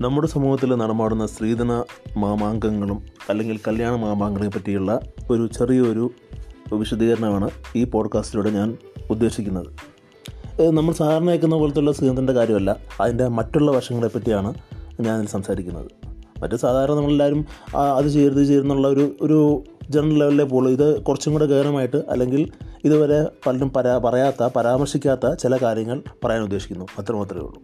നമ്മുടെ സമൂഹത്തിൽ നടമാടുന്ന സ്ത്രീധന മാമാങ്കങ്ങളും അല്ലെങ്കിൽ കല്യാണ മാമാങ്കങ്ങളെ പറ്റിയുള്ള ഒരു ചെറിയൊരു വിശദീകരണമാണ് ഈ പോഡ്കാസ്റ്റിലൂടെ ഞാൻ ഉദ്ദേശിക്കുന്നത്. നമ്മൾ സാധാരണ കേൾക്കുന്ന പോലത്തുള്ള സ്ത്രീധനത്തിന്റെ കാര്യമല്ല അതിന്റെ മറ്റുള്ള വശങ്ങളെ പറ്റിയാണ് ഞാൻ സംസാരിക്കുന്നത്. മറ്റ് സാധാരണ നമ്മളെല്ലാവരും അത് ചെയ്യരുത് ചെയ്യുന്നുള്ള ഒരു ഒരു ജനറൽ ലെവലിലെ പോകുള്ളൂ ഇത് കുറച്ചും കൂടെ ഗഹനമായിട്ട് അല്ലെങ്കിൽ ഇതുവരെ പലരും പരാ പറയാത്ത പരാമർശിക്കാത്ത ചില കാര്യങ്ങൾ പറയാൻ ഉദ്ദേശിക്കുന്നു. അത്ര മാത്രമേ ഉള്ളൂ.